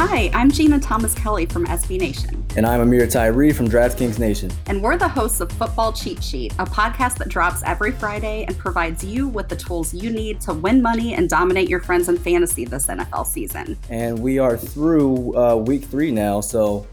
Hi, I'm Jeanna Thomas Kelly from SB Nation. And I'm Ameer Tyree from DraftKings Nation. And we're the hosts of Football Cheat Sheet, a podcast that drops every Friday and provides you with the tools you need to win money and dominate your friends in fantasy this NFL season. And we are through uh, week three now, so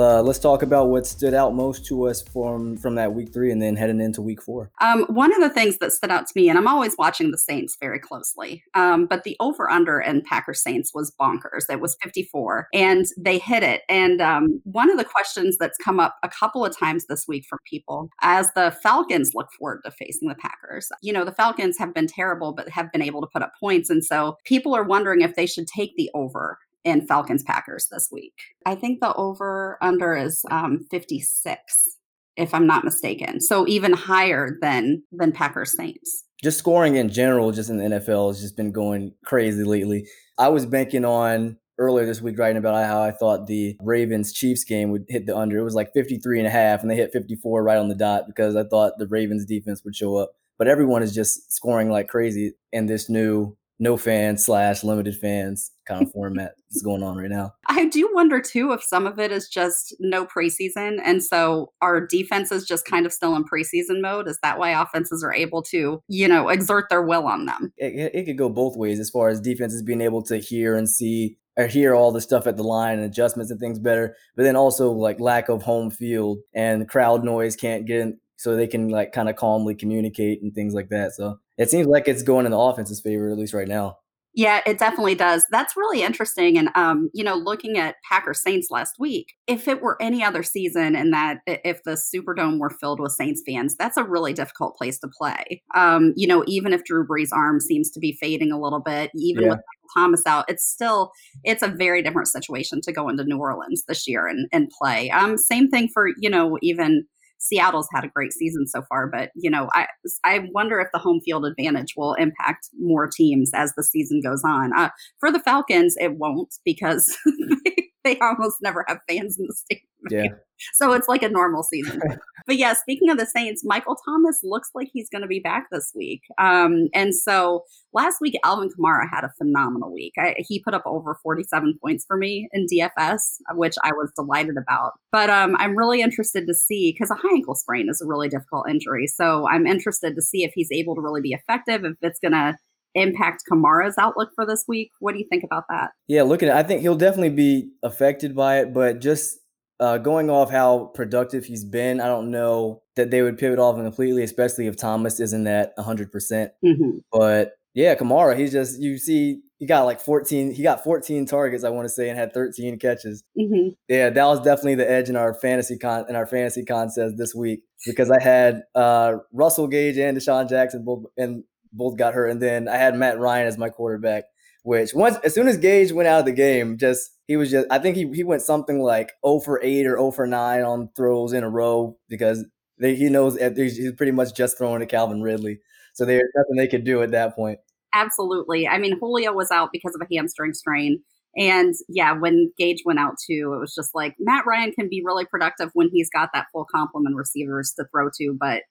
uh, let's talk about what stood out most to us from from that week three, and then heading into week four. Um, one of the things that stood out to me, and I'm always watching the Saints very closely, um, but the over under in Packers Saints was bonkers. It was 54, and they hit it. And um, one of the questions that's come up a couple of times this week from people as the Falcons look forward to facing the Packers. You know, the Falcons have been terrible, but have been able to put up points, and so people are wondering if they should take the over in Falcons Packers this week. I think the over under is um, 56 if I'm not mistaken. So even higher than than Packers Saints. Just scoring in general just in the NFL has just been going crazy lately. I was banking on earlier this week writing about how I thought the Ravens Chiefs game would hit the under. It was like 53 and a half and they hit 54 right on the dot because I thought the Ravens defense would show up. But everyone is just scoring like crazy in this new no fans slash limited fans kind of format that's going on right now. I do wonder too if some of it is just no preseason. And so our defense is just kind of still in preseason mode. Is that why offenses are able to, you know, exert their will on them? It, it could go both ways as far as defenses being able to hear and see or hear all the stuff at the line and adjustments and things better, but then also like lack of home field and crowd noise can't get in so they can like kind of calmly communicate and things like that. So it seems like it's going in the offense's favor, at least right now. Yeah, it definitely does. That's really interesting. And, um, you know, looking at Packer Saints last week, if it were any other season and that if the Superdome were filled with Saints fans, that's a really difficult place to play. Um, you know, even if Drew Brees' arm seems to be fading a little bit, even yeah. with Thomas out, it's still it's a very different situation to go into New Orleans this year and, and play. Um, same thing for, you know, even Seattle's had a great season so far, but you know, I I wonder if the home field advantage will impact more teams as the season goes on. Uh, for the Falcons, it won't because they almost never have fans in the stadium. Yeah. So it's like a normal season. but yeah, speaking of the Saints, Michael Thomas looks like he's going to be back this week. Um, and so last week, Alvin Kamara had a phenomenal week. I, he put up over 47 points for me in DFS, which I was delighted about. But um, I'm really interested to see because a high ankle sprain is a really difficult injury. So I'm interested to see if he's able to really be effective, if it's going to impact Kamara's outlook for this week. What do you think about that? Yeah, looking at I think he'll definitely be affected by it, but just uh, going off how productive he's been, I don't know that they would pivot off him completely, especially if Thomas isn't at 100%. percent mm-hmm. But yeah, Kamara, he's just, you see, he got like 14, he got 14 targets, I want to say, and had 13 catches. Mm-hmm. Yeah, that was definitely the edge in our fantasy con, in our fantasy contest this week because I had uh, Russell Gage and DeSean Jackson both, and both got hurt. And then I had Matt Ryan as my quarterback, which once as soon as Gage went out of the game, just he was just I think he he went something like 0 for 8 or 0 for 9 on throws in a row because they, he knows he's pretty much just throwing to Calvin Ridley. So there's nothing they could do at that point. Absolutely. I mean, Julio was out because of a hamstring strain. And yeah, when Gage went out too, it was just like Matt Ryan can be really productive when he's got that full complement receivers to throw to, but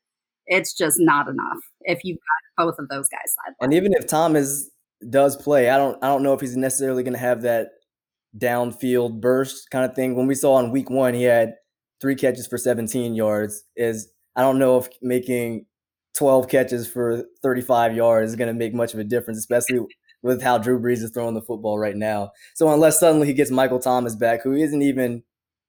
it's just not enough if you've got both of those guys side. And even if Thomas does play, I don't I don't know if he's necessarily going to have that downfield burst kind of thing. When we saw in week one, he had three catches for 17 yards. Is I don't know if making 12 catches for 35 yards is going to make much of a difference, especially with how Drew Brees is throwing the football right now. So unless suddenly he gets Michael Thomas back, who isn't even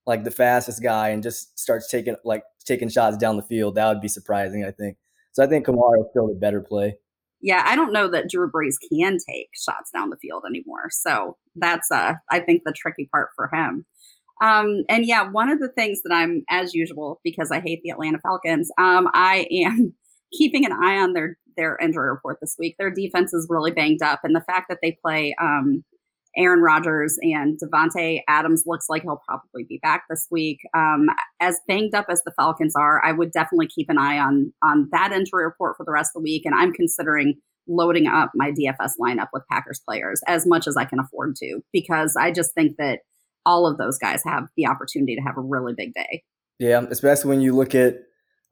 like the fastest guy, and just starts taking like taking shots down the field, that would be surprising. I think. So I think Kamara is still the better play. Yeah, I don't know that Drew Brees can take shots down the field anymore. So that's uh I think the tricky part for him. Um, and yeah, one of the things that I'm, as usual, because I hate the Atlanta Falcons, um, I am keeping an eye on their their injury report this week. Their defense is really banged up, and the fact that they play um, Aaron Rodgers and Davante Adams looks like he'll probably be back this week. Um, as banged up as the Falcons are, I would definitely keep an eye on on that injury report for the rest of the week, and I'm considering loading up my DFS lineup with Packers players as much as I can afford to because I just think that all of those guys have the opportunity to have a really big day. Yeah, especially when you look at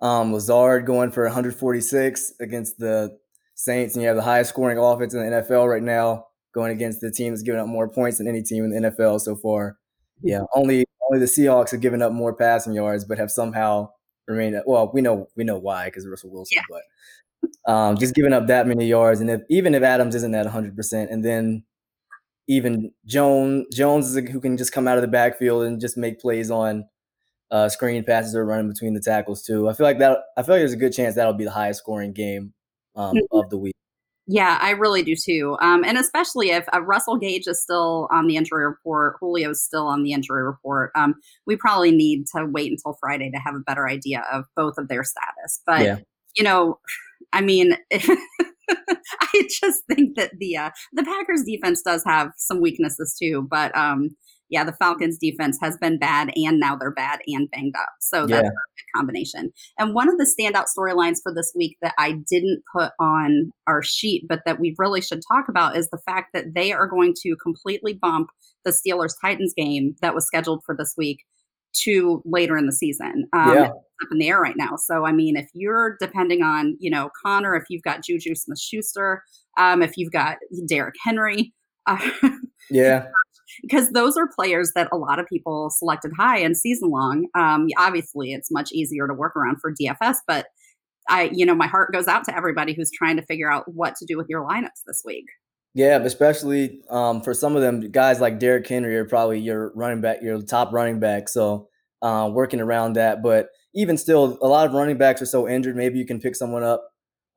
um, Lazard going for 146 against the Saints, and you have the highest scoring offense in the NFL right now, going against the team that's given up more points than any team in the NFL so far. Yeah, only only the Seahawks have given up more passing yards, but have somehow remained. Well, we know we know why because Russell Wilson, yeah. but um, just giving up that many yards, and if even if Adams isn't at 100, percent and then even Jones Jones is a, who can just come out of the backfield and just make plays on uh, screen passes or running between the tackles too. I feel like that. I feel like there's a good chance that'll be the highest scoring game um, mm-hmm. of the week. Yeah, I really do too. Um, and especially if uh, Russell Gage is still on the injury report, Julio is still on the injury report. Um, we probably need to wait until Friday to have a better idea of both of their status. But yeah. you know, I mean. I just think that the uh, the Packers defense does have some weaknesses too, but um, yeah, the Falcons defense has been bad and now they're bad and banged up. So that's yeah. a combination. And one of the standout storylines for this week that I didn't put on our sheet, but that we really should talk about is the fact that they are going to completely bump the Steelers Titans game that was scheduled for this week to later in the season. Um, yeah. up in the air right now. So, I mean, if you're depending on, you know, Connor, if you've got Juju Smith Schuster, um, if you've got Derrick Henry, uh, yeah, because those are players that a lot of people selected high and season long. Um, obviously, it's much easier to work around for DFS, but I, you know, my heart goes out to everybody who's trying to figure out what to do with your lineups this week. Yeah, especially um, for some of them guys like Derrick Henry are probably your running back, your top running back. So uh, working around that, but even still, a lot of running backs are so injured. Maybe you can pick someone up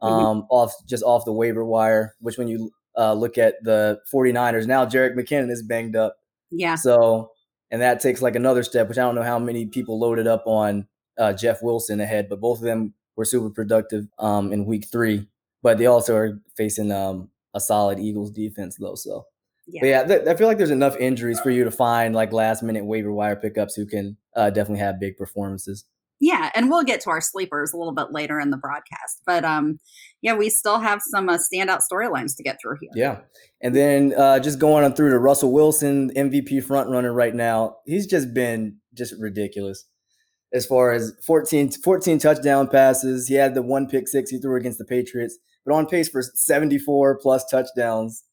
mm-hmm. um, mm-hmm. off just off the waiver wire. Which when you uh, look at the 49ers now, Jerick McKinnon is banged up. Yeah. So and that takes like another step, which I don't know how many people loaded up on uh, Jeff Wilson ahead, but both of them were super productive um, in week three. But they also are facing um, a solid Eagles defense though. So yeah, yeah th- I feel like there's enough injuries for you to find like last minute waiver wire pickups who can uh, definitely have big performances. Yeah, and we'll get to our sleepers a little bit later in the broadcast, but um, yeah, we still have some uh, standout storylines to get through here. Yeah, and then uh, just going on through to Russell Wilson, MVP front runner right now. He's just been just ridiculous as far as 14, 14 touchdown passes. He had the one pick six he threw against the Patriots but on pace for 74 plus touchdowns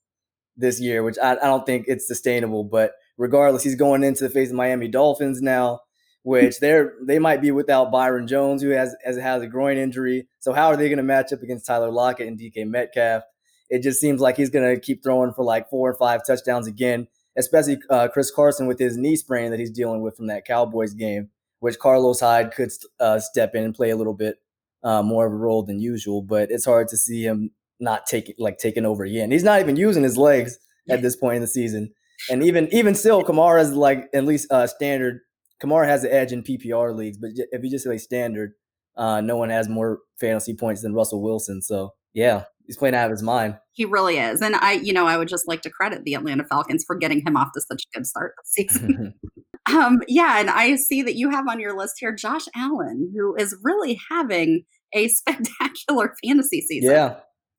this year, which I, I don't think it's sustainable. But regardless, he's going into the face of Miami Dolphins now, which they're they might be without Byron Jones, who has has, has a groin injury. So how are they going to match up against Tyler Lockett and DK Metcalf? It just seems like he's going to keep throwing for like four or five touchdowns again, especially uh, Chris Carson with his knee sprain that he's dealing with from that Cowboys game, which Carlos Hyde could uh, step in and play a little bit uh, more of a role than usual. But it's hard to see him not taking like taking over again. He's not even using his legs at this point in the season. And even even still, Kamara's like at least uh, standard. Kamara has the edge in PPR leagues, but if you just say standard, uh, no one has more fantasy points than Russell Wilson. So yeah, he's playing out of his mind. He really is. And I, you know, I would just like to credit the Atlanta Falcons for getting him off to such a good start this season. um, yeah, and I see that you have on your list here Josh Allen, who is really having a spectacular fantasy season. Yeah.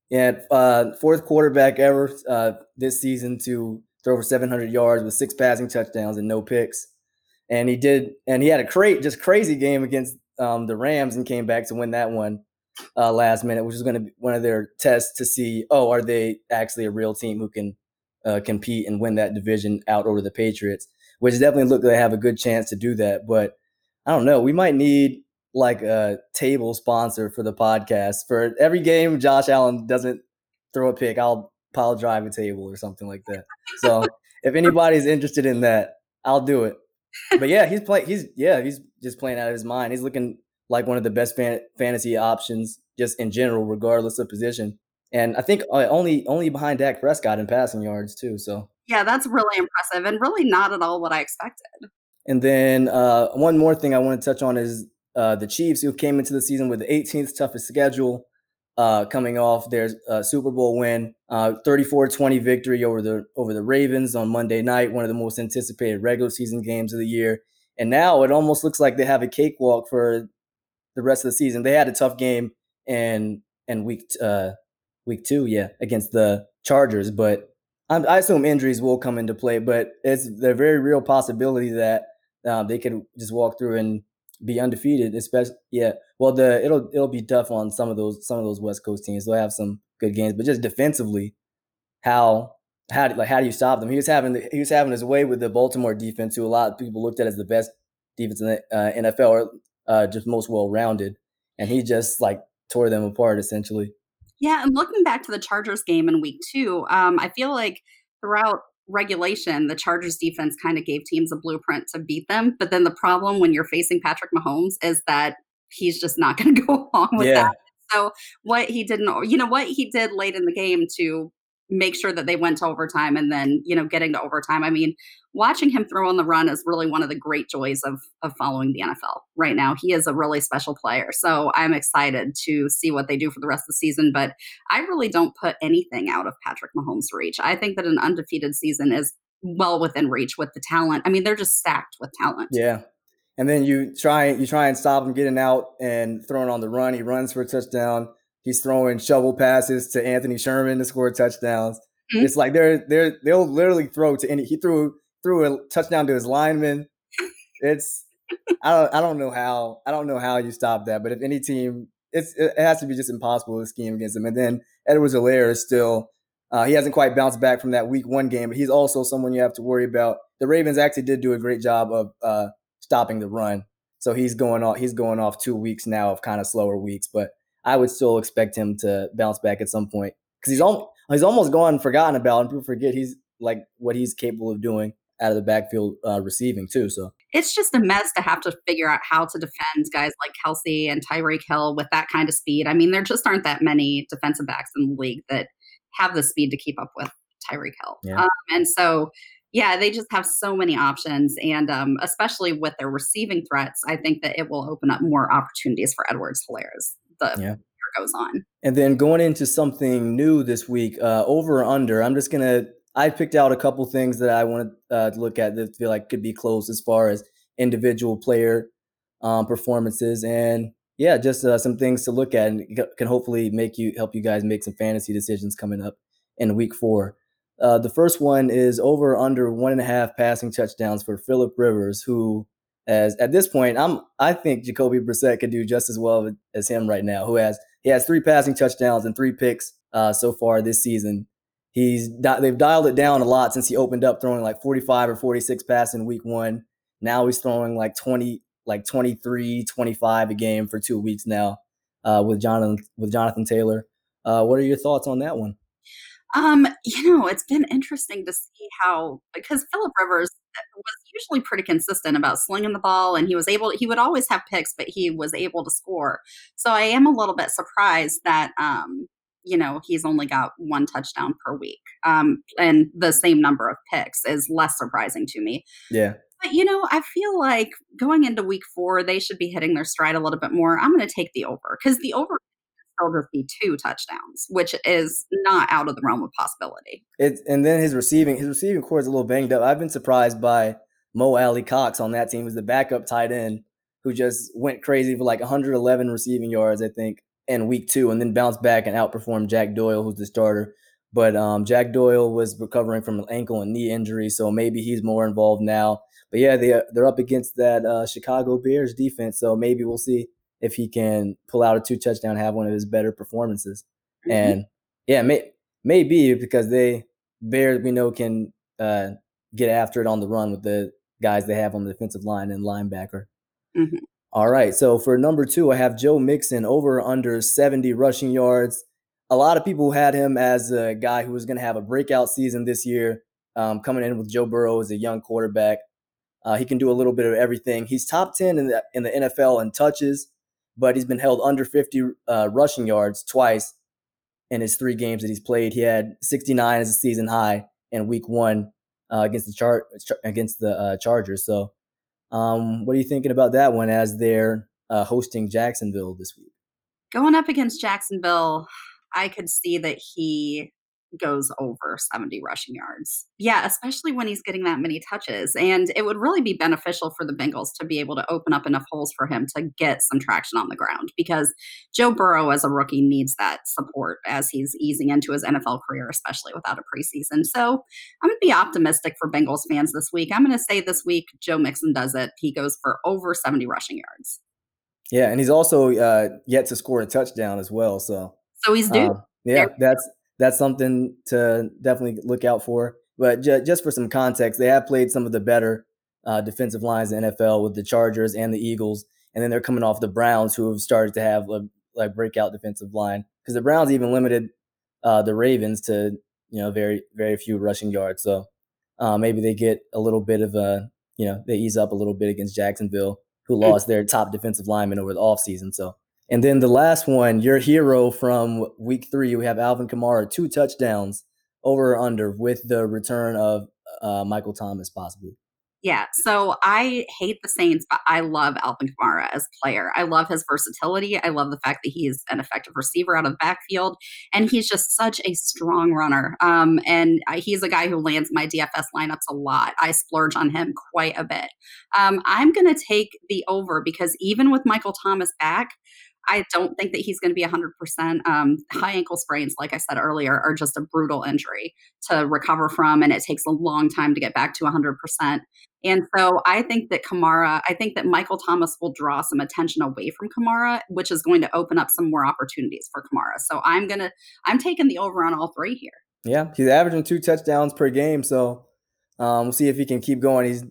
Yeah. Uh, fourth quarterback ever uh, this season to throw over 700 yards with six passing touchdowns and no picks. And he did, and he had a great, just crazy game against um, the Rams and came back to win that one uh, last minute, which is going to be one of their tests to see, oh, are they actually a real team who can uh, compete and win that division out over the Patriots, which definitely look like they have a good chance to do that. But I don't know. We might need like a table sponsor for the podcast. For every game Josh Allen doesn't throw a pick, I'll pile drive a table or something like that. So if anybody's interested in that, I'll do it. But yeah, he's playing. He's yeah, he's just playing out of his mind. He's looking like one of the best fan- fantasy options just in general, regardless of position. And I think uh, only only behind Dak Prescott in passing yards too. So yeah, that's really impressive and really not at all what I expected. And then uh, one more thing I want to touch on is uh, the Chiefs, who came into the season with the 18th toughest schedule, uh, coming off their uh, Super Bowl win, 34-20 uh, victory over the over the Ravens on Monday night, one of the most anticipated regular season games of the year. And now it almost looks like they have a cakewalk for the rest of the season. They had a tough game in in week uh, week two, yeah, against the Chargers, but i assume injuries will come into play. But it's the very real possibility that um, they could just walk through and be undefeated. Especially, yeah. Well, the it'll it'll be tough on some of those some of those West Coast teams. They'll have some good games, but just defensively, how how like how do you stop them? He was having the, he was having his way with the Baltimore defense, who a lot of people looked at as the best defense in the uh, NFL or uh, just most well rounded, and he just like tore them apart essentially. Yeah, and looking back to the Chargers game in week two, um, I feel like throughout regulation, the Chargers defense kind of gave teams a blueprint to beat them. But then the problem when you're facing Patrick Mahomes is that he's just not going to go along with yeah. that. So what he didn't, you know, what he did late in the game to make sure that they went to overtime and then you know getting to overtime. I mean watching him throw on the run is really one of the great joys of of following the nfl right now. He is a really special player so i'm excited to see what they do for the rest of the season but i really don't put anything out of patrick mahomes reach. I think that an undefeated season is well within reach with the talent. I mean they're just stacked with talent. Yeah. And then you try you try and stop him getting out and throwing on the run. He runs for a touchdown He's throwing shovel passes to Anthony Sherman to score touchdowns. Mm-hmm. It's like they're they're they'll literally throw to any. He threw threw a touchdown to his lineman. It's I don't I don't know how I don't know how you stop that. But if any team, it's it has to be just impossible to scheme against him. And then Edwards-Helaire is still uh, he hasn't quite bounced back from that week one game, but he's also someone you have to worry about. The Ravens actually did do a great job of uh, stopping the run, so he's going off. He's going off two weeks now of kind of slower weeks, but I would still expect him to bounce back at some point because he's almost he's almost gone forgotten about, and people forget he's like what he's capable of doing out of the backfield uh, receiving too. So it's just a mess to have to figure out how to defend guys like Kelce and Tyreek Hill with that kind of speed. I mean, there just aren't that many defensive backs in the league that have the speed to keep up with Tyreek Hill. Yeah. Um, and so, yeah, they just have so many options. And um, especially with their receiving threats, I think that it will open up more opportunities for Edwards-Helaire the yeah. year goes on. And then going into something new this week, uh, over or under, I'm just gonna I picked out a couple things that I want uh, to look at that feel like could be close as far as individual player um, performances and yeah, just uh, some things to look at and can hopefully make you help you guys make some fantasy decisions coming up in week four. Uh, the first one is over under one and a half passing touchdowns for Philip Rivers, who as at this point, I'm I think Jacoby Brissett could do just as well as him right now. Who has he has three passing touchdowns and three picks uh, so far this season. He's they've dialed it down a lot since he opened up throwing like 45 or 46 passes in week one. Now he's throwing like 20, like 23, 25 a game for two weeks now uh, with Jonathan with Jonathan Taylor. Uh, what are your thoughts on that one? Um, you know, it's been interesting to see how because Philip Rivers was usually pretty consistent about slinging the ball and he was able he would always have picks, but he was able to score. So I am a little bit surprised that um, you know, he's only got one touchdown per week. Um, and the same number of picks is less surprising to me. Yeah. But you know, I feel like going into week four, they should be hitting their stride a little bit more. I'm going to take the over because the over still just be two touchdowns, which is not out of the realm of possibility. It's and then his receiving his receiving corps is a little banged up. I've been surprised by Mo Alie-Cox on that team, who's the backup tight end, who just went crazy for like 111 receiving yards, I think, in week two, and then bounced back and outperformed Jack Doyle, who's the starter. But um, Jack Doyle was recovering from an ankle and knee injury, so maybe he's more involved now. But yeah, they they're up against that uh, Chicago Bears defense, so maybe we'll see if he can pull out a two touchdown, have one of his better performances. Mm-hmm. And yeah, may, maybe because they Bears we know can uh, get after it on the run with the guys they have on the defensive line and linebacker. Mm-hmm. All right. So for number two, I have Joe Mixon over under 70 rushing yards. A lot of people had him as a guy who was going to have a breakout season this year, um, coming in with Joe Burrow as a young quarterback. Uh, he can do a little bit of everything. He's top 10 in the, in the NFL in touches, but he's been held under 50 uh, rushing yards twice in his three games that he's played. He had 69 as a season high in week one uh, against the chart against the uh, Chargers. So, um, what are you thinking about that one as they're uh, hosting Jacksonville this week? Going up against Jacksonville, I could see that he goes over 70 rushing yards. Yeah, especially when he's getting that many touches. And it would really be beneficial for the Bengals to be able to open up enough holes for him to get some traction on the ground because Joe Burrow, as a rookie, needs that support as he's easing into his NFL career, especially without a preseason. So I'm going to be optimistic for Bengals fans this week. I'm going to say this week, Joe Mixon does it. He goes for over 70 rushing yards. Yeah, and he's also uh, yet to score a touchdown as well. So, so he's due. Um, yeah, that's that's something to definitely look out for. But ju- just for some context, they have played some of the better uh, defensive lines in NFL with the Chargers and the Eagles, and then they're coming off the Browns, who have started to have a like breakout defensive line because the Browns even limited uh, the Ravens to you know very very few rushing yards. So uh, maybe they get a little bit of a you know they ease up a little bit against Jacksonville, who hmm. lost their top defensive lineman over the offseason. So and then the last one, your hero from week three, we have Alvin Kamara, two touchdowns over or under with the return of uh, Michael Thomas, possibly. Yeah, so I hate the Saints, but I love Alvin Kamara as a player. I love his versatility. I love the fact that he's an effective receiver out of the backfield, and he's just such a strong runner. Um, and he's a guy who lands my DFS lineups a lot. I splurge on him quite a bit. Um, I'm going to take the over because even with Michael Thomas back, I don't think that he's going to be 100%. Um, high ankle sprains, like I said earlier, are just a brutal injury to recover from, and it takes a long time to get back to 100%. And so I think that Kamara, I think that Michael Thomas will draw some attention away from Kamara, which is going to open up some more opportunities for Kamara. So I'm going to, I'm taking the over on all three here. Yeah, he's averaging two touchdowns per game. So um, we'll see if he can keep going. He's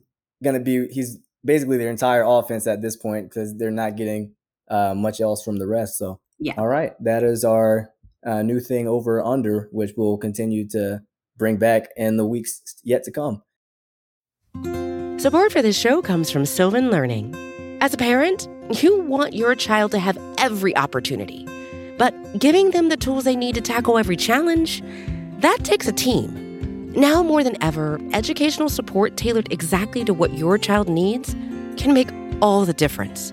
going to be, he's basically their entire offense at this point because they're not getting uh, much else from the rest. So, yeah. All right. That is our uh, new thing over under, which we'll continue to bring back in the weeks yet to come. Support for this show comes from Sylvan Learning. As a parent, you want your child to have every opportunity, but giving them the tools they need to tackle every challenge, that takes a team. Now more than ever, educational support tailored exactly to what your child needs can make all the difference.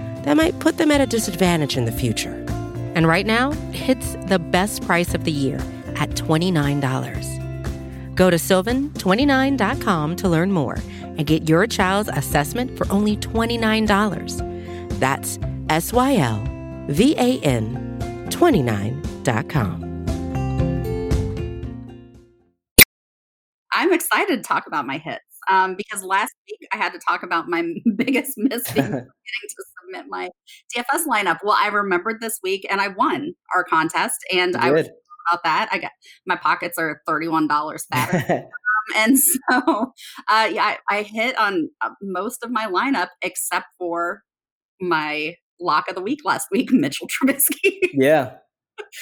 that might put them at a disadvantage in the future. And right now, it's the best price of the year at $29. Go to sylvan29.com to learn more and get your child's assessment for only $29. That's S Y L V A N 29.com. I'm excited to talk about my hits um, because last week I had to talk about my biggest miss being getting to submit my DFS lineup. Well, I remembered this week and I won our contest, and I was about that. I got my pockets are thirty one dollars fatter. um, and so, uh, yeah, I, I hit on uh, most of my lineup except for my lock of the week last week, Mitchell Trubisky. yeah,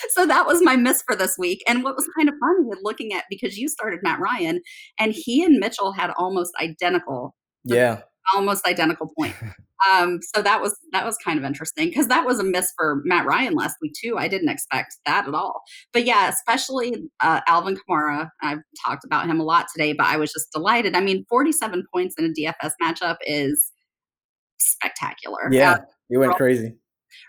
so that was my miss for this week. And what was kind of fun with looking at because you started Matt Ryan and he and Mitchell had almost identical. Yeah. Almost identical point. Um, so that was that was kind of interesting because that was a miss for Matt Ryan last week too. I didn't expect that at all. But yeah, especially uh, Alvin Kamara. I've talked about him a lot today, but I was just delighted. I mean, 47 points in a DFS matchup is spectacular. Yeah, uh, you went crazy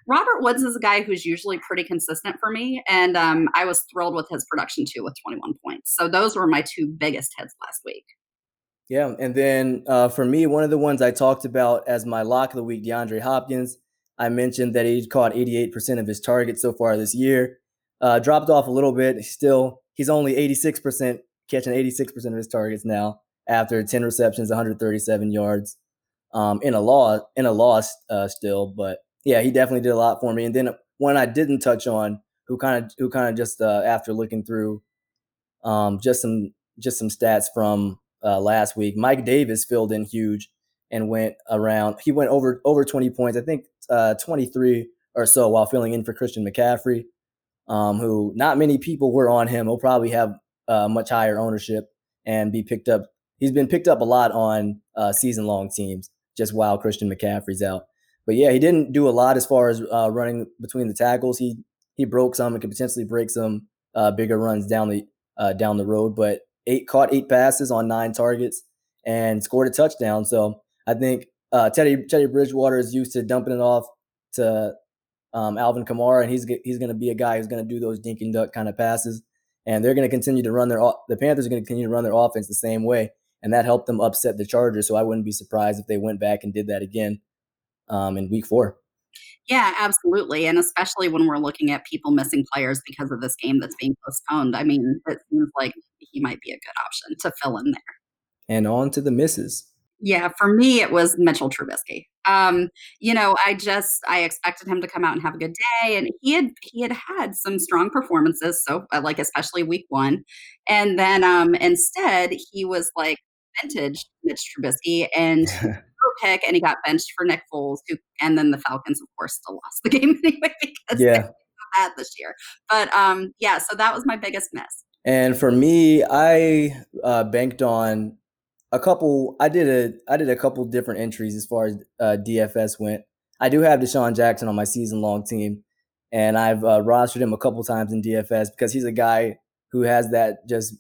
Robert Woods is a guy who's usually pretty consistent for me, and um, I was thrilled with his production too, with 21 points. So those were my two biggest hits last week. Yeah, and then uh, for me, one of the ones I talked about as my lock of the week, DeAndre Hopkins. I mentioned that he caught 88% of his targets so far this year. Uh, dropped off a little bit. Still he's only 86% catching 86% of his targets now after 10 receptions, 137 yards. Um, in a loss, in a loss uh, still, but yeah, he definitely did a lot for me. And then one I didn't touch on, who kind of who kind of just uh, after looking through um, just some just some stats from uh, last week, Mike Davis filled in huge and went around. He went over over 20 points, I think uh, 23 or so, while filling in for Christian McCaffrey, um, who not many people were on him. He'll probably have uh, much higher ownership and be picked up. He's been picked up a lot on uh, season long teams just while Christian McCaffrey's out. But yeah, he didn't do a lot as far as uh, running between the tackles. He he broke some and could potentially break some uh, bigger runs down the uh, down the road. But eight caught eight passes on nine targets and scored a touchdown. So I think uh, Teddy Teddy Bridgewater is used to dumping it off to um, Alvin Kamara, and he's he's going to be a guy who's going to do those dink and duck kind of passes. And they're going to continue to run their the Panthers are going to continue to run their offense the same way, and that helped them upset the Chargers. So I wouldn't be surprised if they went back and did that again um, in Week Four. Yeah, absolutely. And especially when we're looking at people missing players because of this game that's being postponed. I mean, it seems like he might be a good option to fill in there. And on to the misses. Yeah, for me it was Mitchell Trubisky. Um, you know, I just I expected him to come out and have a good day, and he had he had had some strong performances. So uh, like especially week one, and then um instead he was like vintage Mitch Trubisky and pick, and he got benched for Nick Foles, who and then the Falcons of course still lost the game anyway because yeah. they so bad this year. But um yeah, so that was my biggest miss. And for me, I uh, banked on a couple. I did a I did a couple different entries as far as uh, DFS went. I do have DeSean Jackson on my season long team, and I've uh, rostered him a couple times in DFS because he's a guy who has that just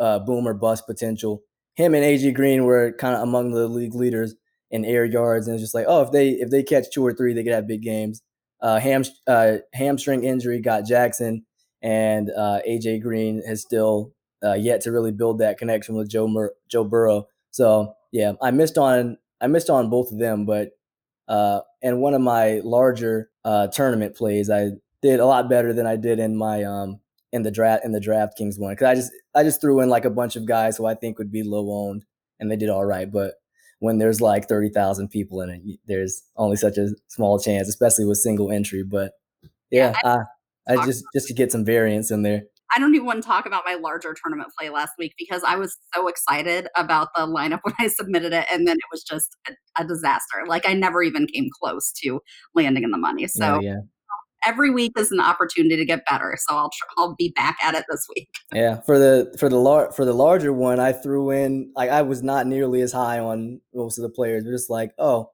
uh, boom or bust potential. Him and AJ Green were kind of among the league leaders in air yards, and it's just like, oh, if they if they catch two or three, they could have big games. Uh, ham uh, hamstring injury got Jackson, and uh, AJ Green has still uh, yet to really build that connection with Joe Mur- Joe Burrow. So yeah, I missed on I missed on both of them, but uh, and one of my larger uh, tournament plays, I did a lot better than I did in my um in the draft in the DraftKings one because I just I just threw in like a bunch of guys who I think would be low owned, and they did all right. But when there's like thirty thousand people in it, there's only such a small chance, especially with single entry. But yeah, yeah I, I just just to get some variance in there. I don't even want to talk about my larger tournament play last week because I was so excited about the lineup when I submitted it, and then it was just a, a disaster. Like I never even came close to landing in the money. So yeah, yeah. Every week is an opportunity to get better. So I'll tr- I'll be back at it this week. Yeah, for the for the lar- for the larger one, I threw in like I was not nearly as high on most of the players. Just like oh,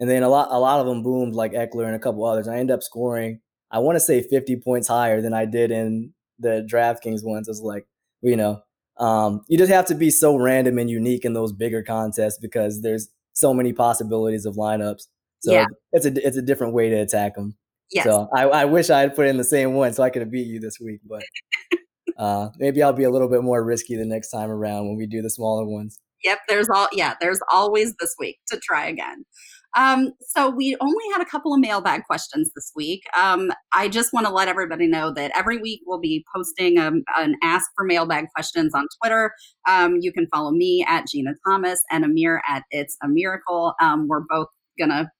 and then a lot a lot of them boomed like Ekeler and a couple others. I end up scoring. I want to say 50 points higher than I did in the DraftKings ones It's like, you know, um, you just have to be so random and unique in those bigger contests because there's so many possibilities of lineups. So yeah. it's a it's a different way to attack them. Yes. So I, I wish I had put in the same one so I could have beat you this week, but uh, maybe I'll be a little bit more risky the next time around when we do the smaller ones. Yep, there's all yeah, there's always this week to try again. Um, so we only had a couple of mailbag questions this week. Um, I just want to let everybody know that every week we'll be posting um, an ask for mailbag questions on Twitter. Um, you can follow me at Jeanna Thomas and Ameer at It's a Miracle. Um, we're both gonna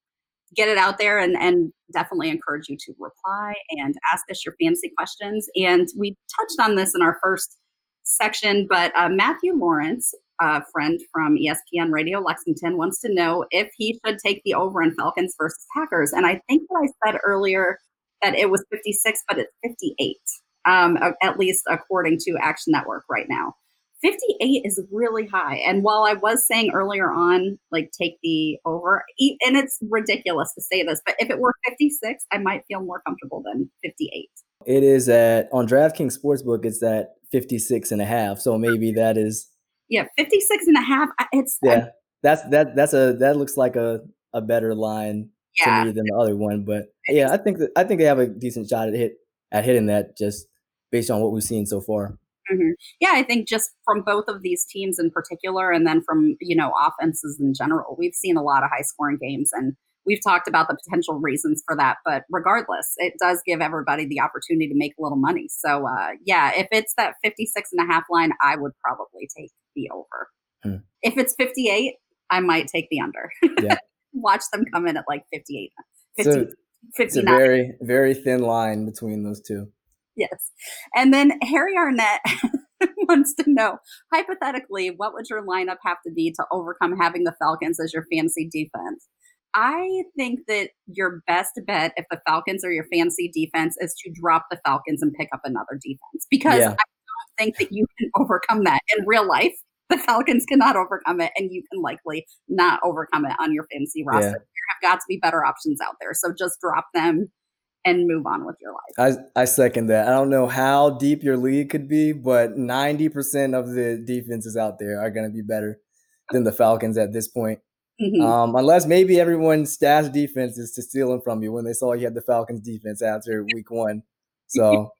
get it out there and, and definitely encourage you to reply and ask us your fantasy questions. And we touched on this in our first section, but uh, Matthew Lawrence a friend from ESPN Radio Lexington wants to know if he should take the over in Falcons versus Packers. And I think that I said earlier that it was 56, but it's 58, um, at least according to Action Network right now. 58 is really high. And while I was saying earlier on, like take the over, and it's ridiculous to say this, but if it were 56, I might feel more comfortable than 58. It is at on DraftKings Sportsbook, it's at 56 and a half. So maybe that is yeah 56 and a half it's yeah that's that that's a that looks like a a better line yeah. to me than the other one. But yeah, I think that I think they have a decent shot at hit at hitting that just based on what we've seen so far. Mm-hmm. Yeah, I think just from both of these teams in particular, and then from you know offenses in general, we've seen a lot of high scoring games, and we've talked about the potential reasons for that. But regardless, it does give everybody the opportunity to make a little money. So uh, yeah, if it's that 56 and a half line, I would probably take the over. Hmm. If it's 58, I might take the under. Yeah. Watch them come in at like 58, 50, so 59. It's a very, very thin line between those two. Yes. And then Harry Arnett wants to know hypothetically, what would your lineup have to be to overcome having the Falcons as your fantasy defense? I think that your best bet if the Falcons are your fantasy defense is to drop the Falcons and pick up another defense because yeah. I don't think that you can overcome that in real life. The Falcons cannot overcome it, and you can likely not overcome it on your fantasy roster. Yeah. There have got to be better options out there. So just drop them and move on with your life. I, I second that. I don't know how deep your league could be, but 90% of the defenses out there are going to be better than the Falcons at this point. Mm-hmm. Um, unless maybe everyone's stash defense is to steal them from you when they saw you had the Falcons defense after week one. So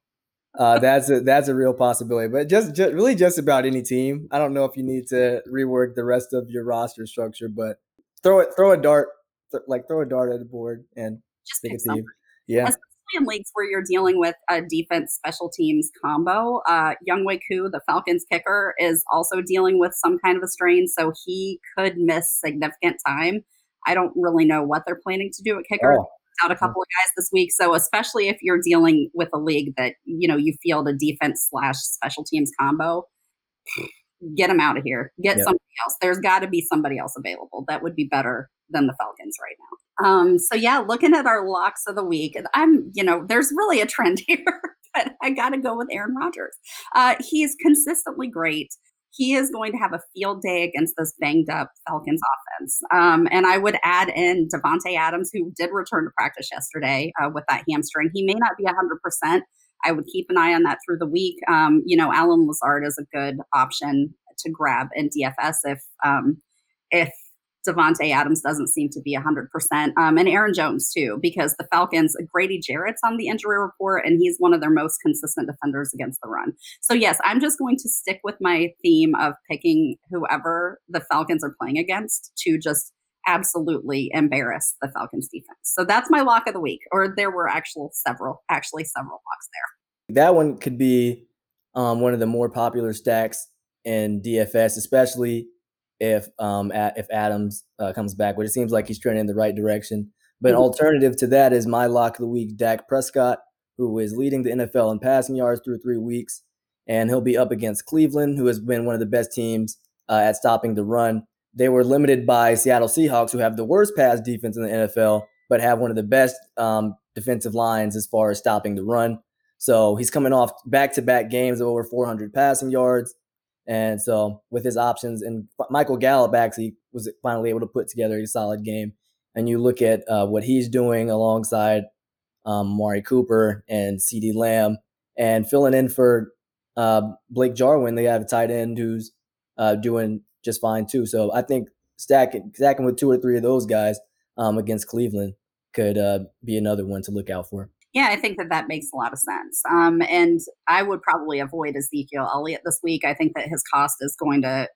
uh, that's a that's a real possibility. But just, just really just about any team. I don't know if you need to rework the rest of your roster structure, but throw it throw a dart th- like throw a dart at the board and just pick a team. Yeah. Especially in leagues where you're dealing with a defense special teams combo. Uh, Younghoe Koo, the Falcons kicker, is also dealing with some kind of a strain, so he could miss significant time. I don't really know what they're planning to do at kicker. Oh. Out a couple of guys this week, so especially if you're dealing with a league that you know you field a defense slash special teams combo, get them out of here. Get yep. somebody else. There's got to be somebody else available that would be better than the Falcons right now. Um, so yeah, looking at our locks of the week, I'm, you know, there's really a trend here, but I got to go with Aaron Rodgers. Uh, he's consistently great. He is going to have a field day against this banged up Falcons offense. Um, and I would add in Davante Adams, who did return to practice yesterday uh, with that hamstring. He may not be 100%. I would keep an eye on that through the week. Um, you know, Allen Lazard is a good option to grab in DFS if um, if Davante Adams doesn't seem to be 100%. Um, and Aaron Jones, too, because the Falcons, Grady Jarrett's on the injury report, and he's one of their most consistent defenders against the run. So, yes, I'm just going to stick with my theme of picking whoever the Falcons are playing against to just absolutely embarrass the Falcons defense. So that's my lock of the week, or there were actual several, actually several locks there. That one could be um, one of the more popular stacks in DFS, especially if um if Adams uh, comes back, which it seems like he's trending in the right direction. But mm-hmm. alternative to that is my lock of the week, Dak Prescott, who is leading the NFL in passing yards through three weeks, and he'll be up against Cleveland, who has been one of the best teams uh, at stopping the run. They were limited by Seattle Seahawks, who have the worst pass defense in the NFL, but have one of the best um, defensive lines as far as stopping the run. So he's coming off back-to-back games of over 400 passing yards. And so with his options, and Michael Gallup actually was finally able to put together a solid game. And you look at uh, what he's doing alongside um, Mari Cooper and CeeDee Lamb, and filling in for uh, Blake Jarwin. They have a tight end who's uh, doing just fine too. So I think stacking stacking with two or three of those guys um, against Cleveland could uh, be another one to look out for. Yeah, I think that that makes a lot of sense. Um, and I would probably avoid Ezekiel Elliott this week. I think that his cost is going to,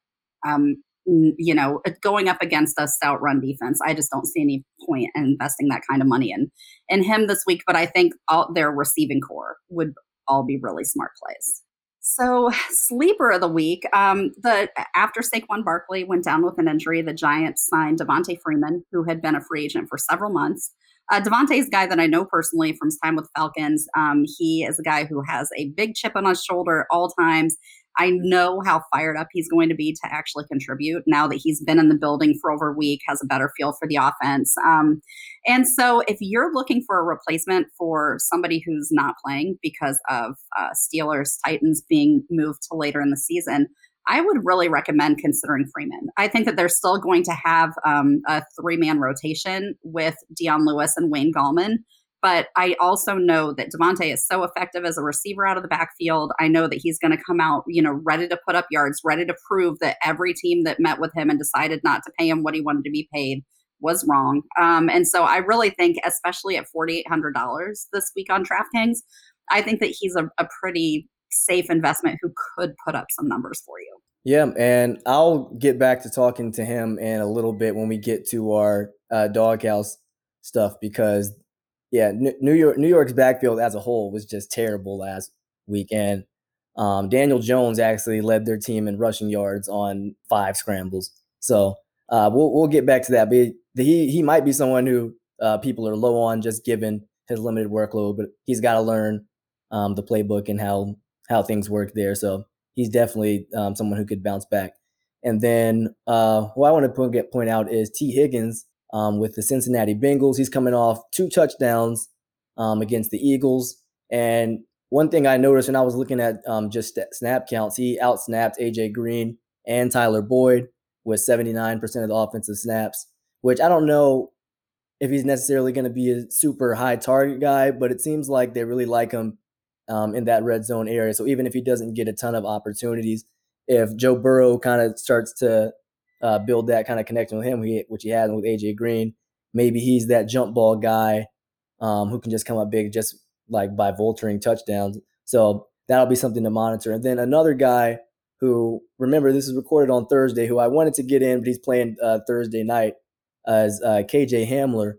um, you know, going up against a stout run defense. I just don't see any point in investing that kind of money in in him this week. But I think all their receiving corps would all be really smart plays. So, sleeper of the week. Um, the after Saquon Barkley went down with an injury, the Giants signed Devonta Freeman, who had been a free agent for several months. Uh, guy that I know personally from his time with Falcons. Um, he is a guy who has a big chip on his shoulder all times. I know how fired up he's going to be to actually contribute now that he's been in the building for over a week, has a better feel for the offense. Um, and so, if you're looking for a replacement for somebody who's not playing because of uh, Steelers Titans being moved to later in the season, I would really recommend considering Freeman. I think that they're still going to have um, a three man rotation with Dion Lewis and Wayne Gallman. But I also know that Devonta is so effective as a receiver out of the backfield. I know that he's going to come out, you know, ready to put up yards, ready to prove that every team that met with him and decided not to pay him what he wanted to be paid was wrong. Um, and so I really think, especially at $4,800 this week on DraftKings, I think that he's a, a pretty safe investment who could put up some numbers for you. Yeah, and I'll get back to talking to him in a little bit when we get to our uh, doghouse stuff because, yeah, New York New York's backfield as a whole was just terrible last weekend. Um, Daniel Jones actually led their team in rushing yards on five scrambles. So uh, we'll we'll get back to that. But he he might be someone who uh, people are low on just given his limited workload, but he's got to learn um, the playbook and how how things work there. So he's definitely um, someone who could bounce back. And then uh, what I want to point, out is Tee Higgins um, with the Cincinnati Bengals. He's coming off two touchdowns um, against the Eagles. And one thing I noticed when I was looking at um, just snap counts, he outsnapped AJ Green and Tyler Boyd with 79% of the offensive snaps, which I don't know if he's necessarily going to be a super high target guy, but it seems like they really like him um, in that red zone area. So even if he doesn't get a ton of opportunities, if Joe Burrow kind of starts to uh, build that kind of connection with him, which he has with AJ Green, maybe he's that jump ball guy um, who can just come up big just like by vulturing touchdowns. So that'll be something to monitor. And then another guy who, remember, this is recorded on Thursday, who I wanted to get in, but he's playing uh, Thursday night, is uh, KJ Hamler,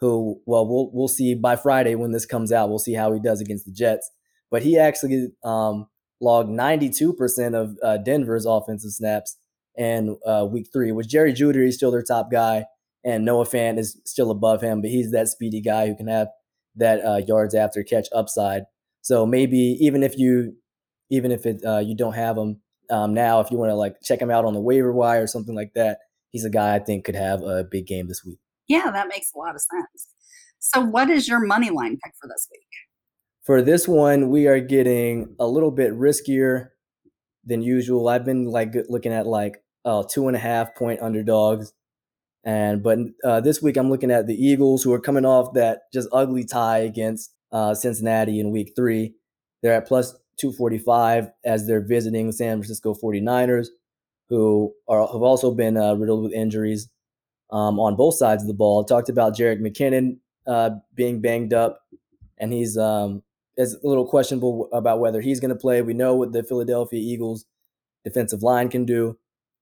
who, well, we'll we'll see by Friday when this comes out. We'll see how he does against the Jets but he actually um, logged 92% of uh, Denver's offensive snaps in uh, week three, which Jerry Jeudy is still their top guy, and Noah Fant is still above him, but he's that speedy guy who can have that uh, yards after catch upside. So maybe even if you even if it uh, you don't have him um, now, if you want to like check him out on the waiver wire or something like that, he's a guy I think could have a big game this week. Yeah, that makes a lot of sense. So, what is your money line pick for this week? For this one, we are getting a little bit riskier than usual. I've been like looking at like uh, two and a half point underdogs, and but uh, this week I'm looking at the Eagles, who are coming off that just ugly tie against uh, Cincinnati in Week Three. They're at plus 245 as they're visiting the San Francisco 49ers, who are have also been uh, riddled with injuries um, on both sides of the ball. I Talked about Jerick McKinnon uh, being banged up, and he's um, is a little questionable about whether he's going to play. We know what the Philadelphia Eagles defensive line can do.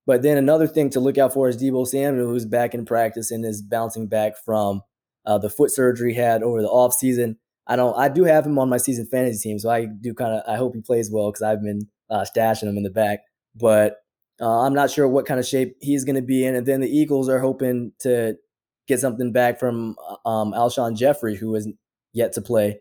But then another thing to look out for is Deebo Samuel, who's back in practice and is bouncing back from uh, the foot surgery he had over the offseason. I don't. I do have him on my season fantasy team, so I do kind of. I hope he plays well because I've been uh, stashing him in the back. But uh, I'm not sure what kind of shape he's going to be in. And then the Eagles are hoping to get something back from um, Alshon Jeffery, who is yet to play.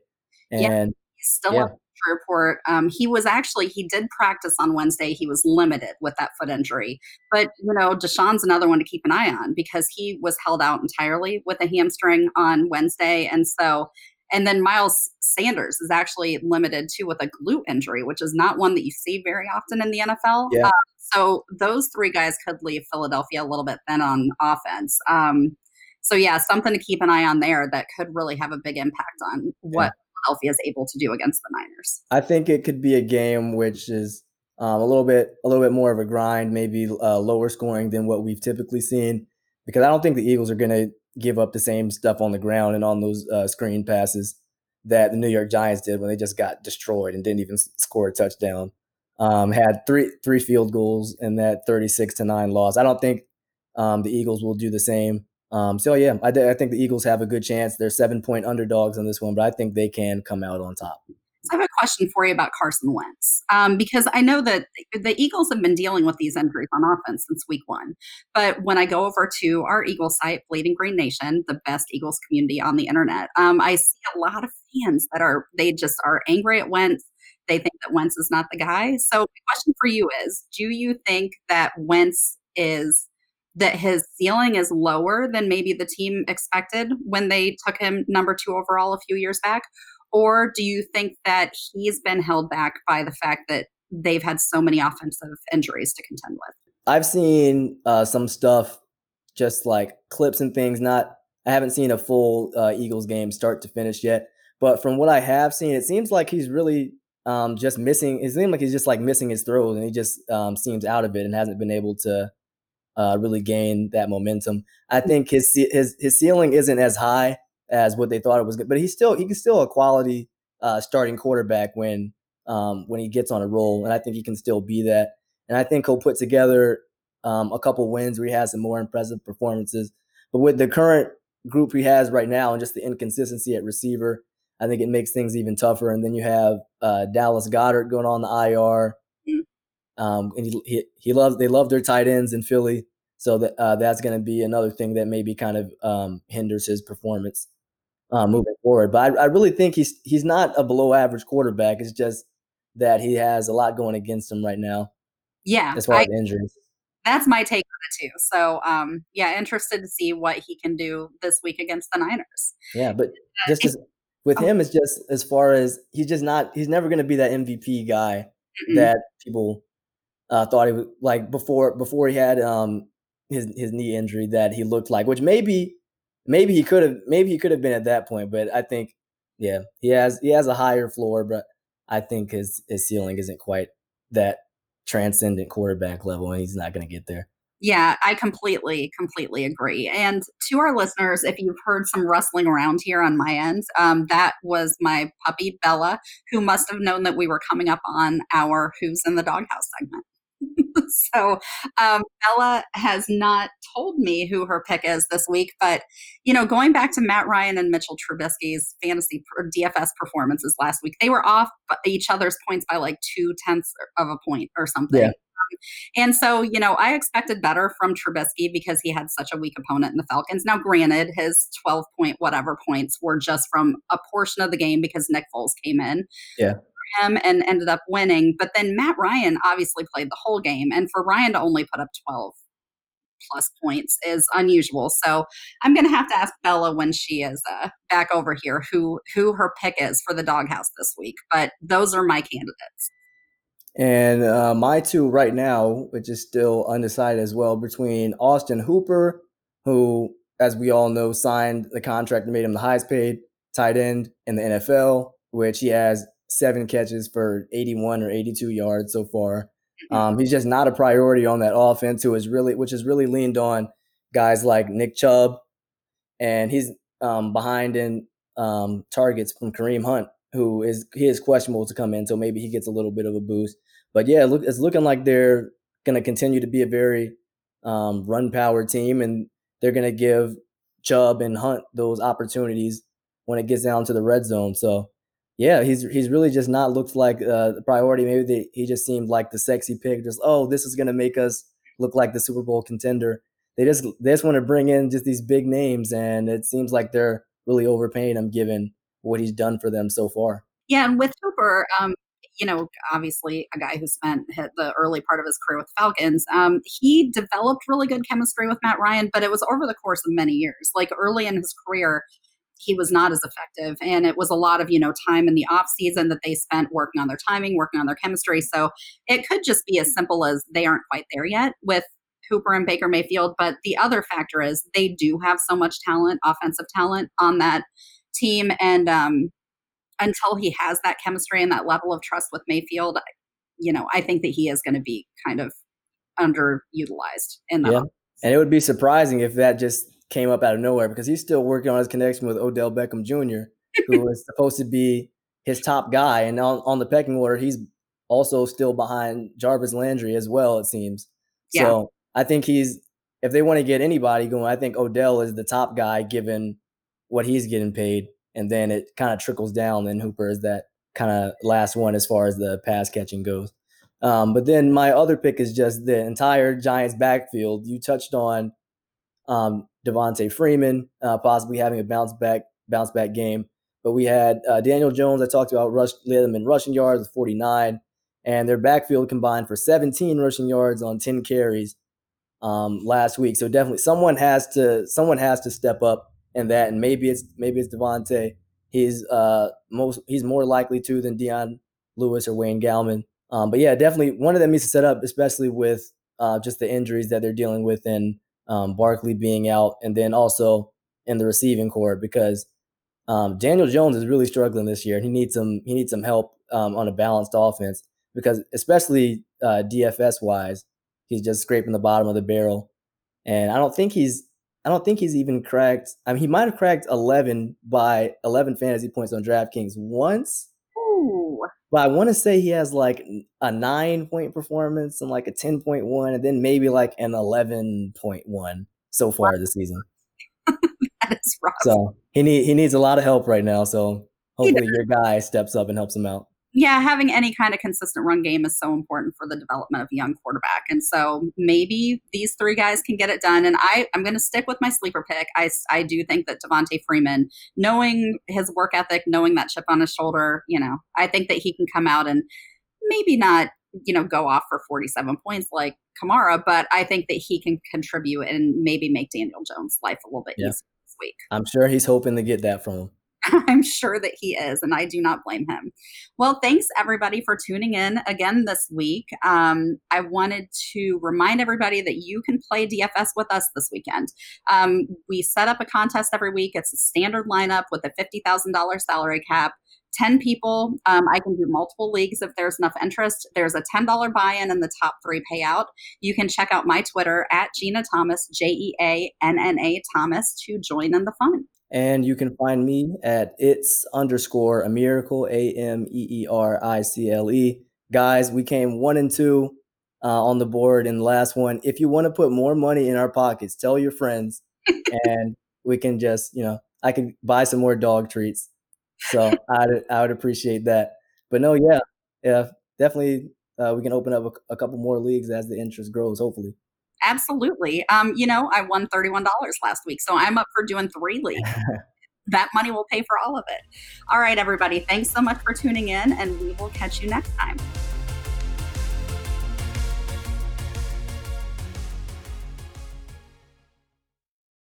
And yeah still yeah. report. Um, he was actually he did practice on Wednesday. He was limited with that foot injury, but you know DeSean's another one to keep an eye on because he was held out entirely with a hamstring on Wednesday, and so and then Miles Sanders is actually limited too with a glute injury, which is not one that you see very often in the NFL. Yeah. Uh, so those three guys could leave Philadelphia a little bit thin on offense. Um, so yeah, something to keep an eye on there that could really have a big impact on what Philadelphia is able to do against the Niners. I think it could be a game which is um, a little bit a little bit more of a grind, maybe uh, lower scoring than what we've typically seen, because I don't think the Eagles are going to give up the same stuff on the ground and on those uh, screen passes that the New York Giants did when they just got destroyed and didn't even score a touchdown. Um, had three three field goals in that thirty six to nine loss. I don't think um, the Eagles will do the same. Um, so yeah, I, I think the Eagles have a good chance. They're seven point underdogs on this one, but I think they can come out on top. So I have a question for you about Carson Wentz, um, because I know that the Eagles have been dealing with these injuries on offense since week one. But when I go over to our Eagles site, Bleeding Green Nation, the best Eagles community on the internet, um, I see a lot of fans that are they just are angry at Wentz. They think that Wentz is not the guy. So question for you is: Do you think that Wentz is that his ceiling is lower than maybe the team expected when they took him number two overall a few years back? Or do you think that he's been held back by the fact that they've had so many offensive injuries to contend with? I've seen uh, some stuff, just like clips and things. Not, I haven't seen a full uh, Eagles game start to finish yet. But from what I have seen, it seems like he's really um, just missing. It seems like he's just like missing his throws, and he just um, seems out of it and hasn't been able to uh, really gain that momentum. I think his his his ceiling isn't as high as what they thought it was, good. but he's still he can still a quality uh, starting quarterback when um, when he gets on a roll, and I think he can still be that. And I think he'll put together um, a couple wins where he has some more impressive performances. But with the current group he has right now and just the inconsistency at receiver, I think it makes things even tougher. And then you have uh, Dallas Goedert going on the IR. Um, and he, he, he loves they love their tight ends in Philly, so that uh, that's going to be another thing that maybe kind of um, hinders his performance uh, moving forward. But I, I really think he's he's not a below average quarterback. It's just that he has a lot going against him right now. Yeah, as far as injuries. That's my take on it too. So, um, yeah, interested to see what he can do this week against the Niners. Yeah, but uh, just as, with oh. him, it's just as far as he's just not. He's never going to be that MVP guy mm-hmm. that people uh, thought he was like before. Before he had um his his knee injury that he looked like, which maybe maybe he could have maybe he could have been at that point. But I think yeah, he has he has a higher floor, but I think his his ceiling isn't quite that transcendent quarterback level, and he's not going to get there. Yeah, I completely, completely agree. And to our listeners, if you've heard some rustling around here on my end, um, that was my puppy Bella, who must have known that we were coming up on our Who's in the Doghouse segment. so um, Bella has not told me who her pick is this week, but you know, going back to Matt Ryan and Mitchell Trubisky's fantasy or DFS performances last week, they were off each other's points by like two tenths of a point or something. Yeah. And so, you know, I expected better from Trubisky because he had such a weak opponent in the Falcons. Now, granted, his 12 point whatever points were just from a portion of the game because Nick Foles came in. Yeah him and ended up winning. But then Matt Ryan obviously played the whole game. And for Ryan to only put up 12 plus points is unusual. So I'm going to have to ask Bella when she is uh, back over here who who her pick is for the doghouse this week. But those are my candidates. And uh, my two right now, which is still undecided as well, between Austin Hooper, who, as we all know, signed the contract and made him the highest paid tight end in the NFL, which he has seven catches for 81 or 82 yards so far. Mm-hmm. Um, he's just not a priority on that offense, who is really, which is really leaned on guys like Nick Chubb, and he's um, behind in um, targets from Kareem Hunt, who is he is questionable to come in, so maybe he gets a little bit of a boost. But yeah, look, it's looking like they're going to continue to be a very um, run power team, and they're going to give Chubb and Hunt those opportunities when it gets down to the red zone. So yeah, he's he's really just not looked like uh, the priority. Maybe they, he just seemed like the sexy pick. Just oh, this is going to make us look like the Super Bowl contender. They just they just want to bring in just these big names, and it seems like they're really overpaying him given what he's done for them so far. Yeah, and with Hooper, um, you know, obviously a guy who spent the early part of his career with Falcons, um, he developed really good chemistry with Matt Ryan, but it was over the course of many years. Like early in his career, he was not as effective. And it was a lot of, you know, time in the off season that they spent working on their timing, working on their chemistry. So it could just be as simple as they aren't quite there yet with Hooper and Baker Mayfield. But the other factor is they do have so much talent, offensive talent on that team. And um, until he has that chemistry and that level of trust with Mayfield, you know, I think that he is going to be kind of underutilized in that. Yeah. And it would be surprising if that just came up out of nowhere because he's still working on his connection with Odell Beckham Jr., who was supposed to be his top guy. And on, on the pecking order, he's also still behind Jarvis Landry as well, it seems. Yeah. So I think he's, if they want to get anybody going, I think Odell is the top guy given what he's getting paid. And then it kind of trickles down. And Hooper is that kind of last one as far as the pass catching goes. Um, but then my other pick is just the entire Giants backfield. You touched on um, Devonta Freeman uh, possibly having a bounce back bounce back game. But we had uh, Daniel Jones. I talked about rush led them in rushing yards with 49, and their backfield combined for 17 rushing yards on 10 carries um, last week. So definitely someone has to someone has to step up in that, and maybe it's maybe it's Devonta. He's uh most he's more likely to than Dion Lewis or Wayne Gallman. Um, but yeah, definitely one of them needs to set up, especially with uh, just the injuries that they're dealing with and um, Barkley being out, and then also in the receiving corps because um, Daniel Jones is really struggling this year, and he needs some he needs some help um, on a balanced offense because especially uh, DFS wise, he's just scraping the bottom of the barrel. and I don't think he's I don't think he's even cracked. I mean, he might have cracked 11 by 11 fantasy points on DraftKings once. But I want to say he has like a nine point performance and like a 10.1, and then maybe like an 11.1 so far this season. that is rough. So he need he needs a lot of help right now. So hopefully your guy steps up and helps him out yeah, having any kind of consistent run game is so important for the development of a young quarterback. And so maybe these three guys can get it done. And I, I'm going to stick with my sleeper pick. I, I do think that Devonta Freeman, knowing his work ethic, knowing that chip on his shoulder, you know, I think that he can come out and maybe not, you know, go off for 47 points like Kamara, but I think that he can contribute and maybe make Daniel Jones' life a little bit yeah. easier this week. I'm sure he's hoping to get that from him. I'm sure that he is, and I do not blame him. Well, thanks everybody for tuning in again this week. Um, I wanted to remind everybody that you can play DFS with us this weekend. Um, we set up a contest every week. It's a standard lineup with a $50,000 salary cap. 10 people. Um, I can do multiple leagues if there's enough interest. There's a $10 buy in and the top three payout. You can check out my Twitter at Jeanna Thomas, J E A N N A Thomas, to join in the fun. And you can find me at it's underscore a miracle, A M E E R I C L E. Guys, we came one and two uh, on the board in the last one. If you want to put more money in our pockets, tell your friends and we can just, you know, I can buy some more dog treats. So I'd, I would appreciate that. But no, yeah, yeah, definitely uh, we can open up a, a couple more leagues as the interest grows, hopefully. Absolutely. Um, you know, I won $31 last week, so I'm up for doing three leagues. that money will pay for all of it. All right, everybody. Thanks so much for tuning in, and we will catch you next time.